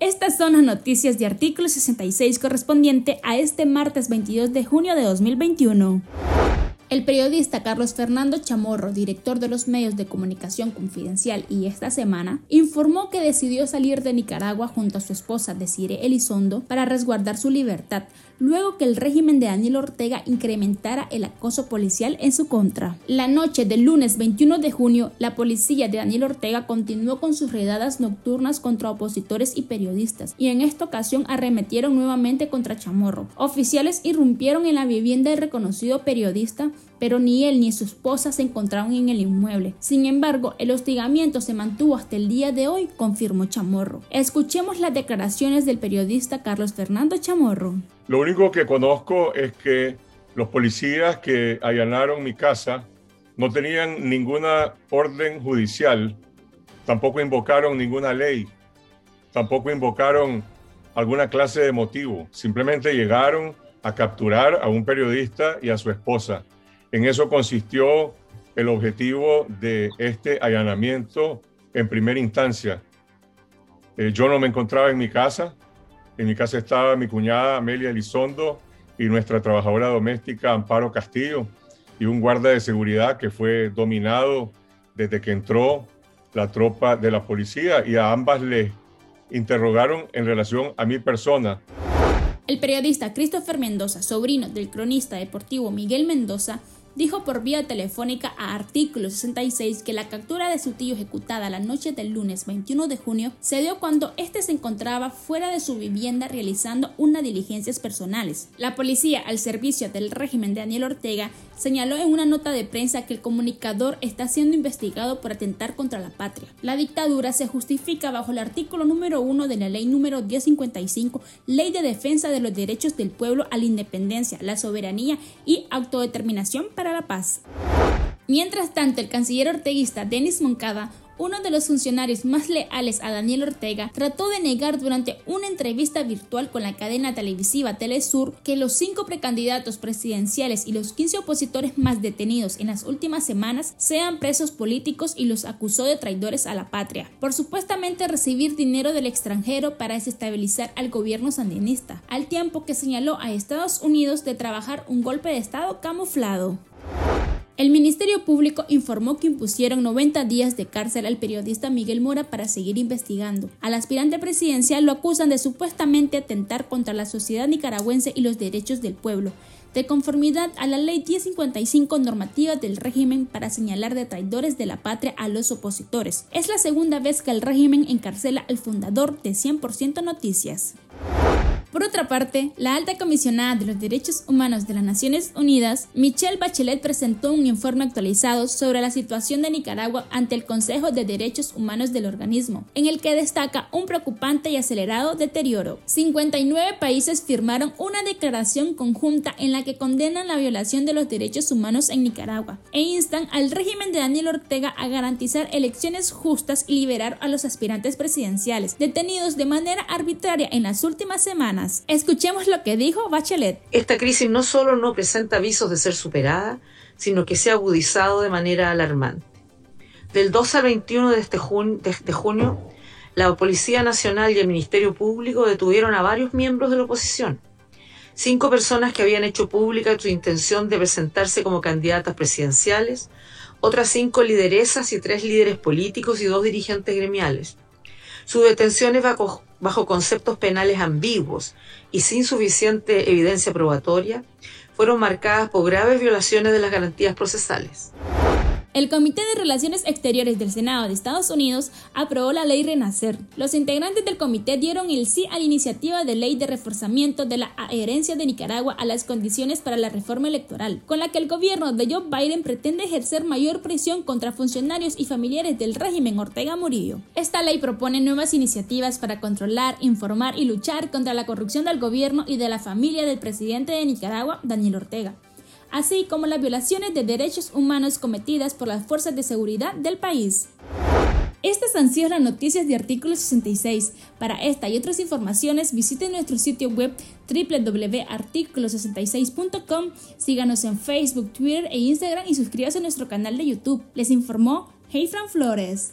Estas son las noticias de artículo 66 correspondiente a este martes 22 de junio de 2021. El periodista Carlos Fernando Chamorro, director de los medios de comunicación confidencial y esta semana, informó que decidió salir de Nicaragua junto a su esposa Desire Elizondo para resguardar su libertad, luego que el régimen de Daniel Ortega incrementara el acoso policial en su contra. La noche del lunes 21 de junio, la policía de Daniel Ortega continuó con sus redadas nocturnas contra opositores y periodistas, y en esta ocasión arremetieron nuevamente contra Chamorro. Oficiales irrumpieron en la vivienda del reconocido periodista pero ni él ni su esposa se encontraron en el inmueble. Sin embargo, el hostigamiento se mantuvo hasta el día de hoy, confirmó Chamorro. Escuchemos las declaraciones del periodista Carlos Fernando Chamorro. Lo único que conozco es que los policías que allanaron mi casa no tenían ninguna orden judicial, tampoco invocaron ninguna ley, tampoco invocaron alguna clase de motivo, simplemente llegaron a capturar a un periodista y a su esposa. En eso consistió el objetivo de este allanamiento en primera instancia. Eh, yo no me encontraba en mi casa. En mi casa estaba mi cuñada Amelia Elizondo y nuestra trabajadora doméstica Amparo Castillo y un guarda de seguridad que fue dominado desde que entró la tropa de la policía y a ambas le interrogaron en relación a mi persona. El periodista Christopher Mendoza, sobrino del cronista deportivo Miguel Mendoza, dijo por vía telefónica a Artículo 66 que la captura de su tío ejecutada la noche del lunes 21 de junio se dio cuando éste se encontraba fuera de su vivienda realizando unas diligencias personales. La policía, al servicio del régimen de Daniel Ortega, señaló en una nota de prensa que el comunicador está siendo investigado por atentar contra la patria. La dictadura se justifica bajo el artículo número 1 de la ley número 1055, Ley de Defensa de los Derechos del Pueblo a la Independencia, la Soberanía y Autodeterminación para la paz. Mientras tanto, el canciller orteguista Denis Moncada uno de los funcionarios más leales a Daniel Ortega, trató de negar durante una entrevista virtual con la cadena televisiva Telesur que los cinco precandidatos presidenciales y los 15 opositores más detenidos en las últimas semanas sean presos políticos y los acusó de traidores a la patria, por supuestamente recibir dinero del extranjero para desestabilizar al gobierno sandinista, al tiempo que señaló a Estados Unidos de trabajar un golpe de Estado camuflado. El Ministerio Público informó que impusieron 90 días de cárcel al periodista Miguel Mora para seguir investigando. Al aspirante presidencial lo acusan de supuestamente atentar contra la sociedad nicaragüense y los derechos del pueblo, de conformidad a la Ley 1055 normativa del régimen para señalar de traidores de la patria a los opositores. Es la segunda vez que el régimen encarcela al fundador de 100% Noticias. Por otra parte, la alta comisionada de los derechos humanos de las Naciones Unidas, Michelle Bachelet, presentó un informe actualizado sobre la situación de Nicaragua ante el Consejo de Derechos Humanos del organismo, en el que destaca un preocupante y acelerado deterioro. 59 países firmaron una declaración conjunta en la que condenan la violación de los derechos humanos en Nicaragua e instan al régimen de Daniel Ortega a garantizar elecciones justas y liberar a los aspirantes presidenciales detenidos de manera arbitraria en las últimas semanas Escuchemos lo que dijo Bachelet. Esta crisis no solo no presenta avisos de ser superada, sino que se ha agudizado de manera alarmante. Del 2 al 21 de este, junio, la Policía Nacional y el Ministerio Público detuvieron a varios miembros de la oposición. Cinco personas que habían hecho pública su intención de presentarse como candidatas presidenciales, otras cinco lideresas y tres líderes políticos y dos dirigentes gremiales. Su detención bajo, conceptos penales ambiguos y sin suficiente evidencia probatoria fueron marcadas por graves violaciones de las garantías procesales. El Comité de Relaciones Exteriores del Senado de Estados Unidos aprobó la ley Renacer. Los integrantes del comité dieron el sí a la iniciativa de ley de reforzamiento de la adherencia de Nicaragua a las condiciones para la reforma electoral, con la que el gobierno de Joe Biden pretende ejercer mayor presión contra funcionarios y familiares del régimen Ortega Murillo. Esta ley propone nuevas iniciativas para controlar, informar y luchar contra la corrupción del gobierno y de la familia del presidente de Nicaragua, Daniel Ortega así como las violaciones de derechos humanos cometidas por las fuerzas de seguridad del país. Estas han sido las noticias de artículo 66. Para esta y otras informaciones visiten nuestro sitio web www.articulo66.com, síganos en Facebook, Twitter e Instagram y suscríbanse a nuestro canal de YouTube. Les informó Hey Fran Flores.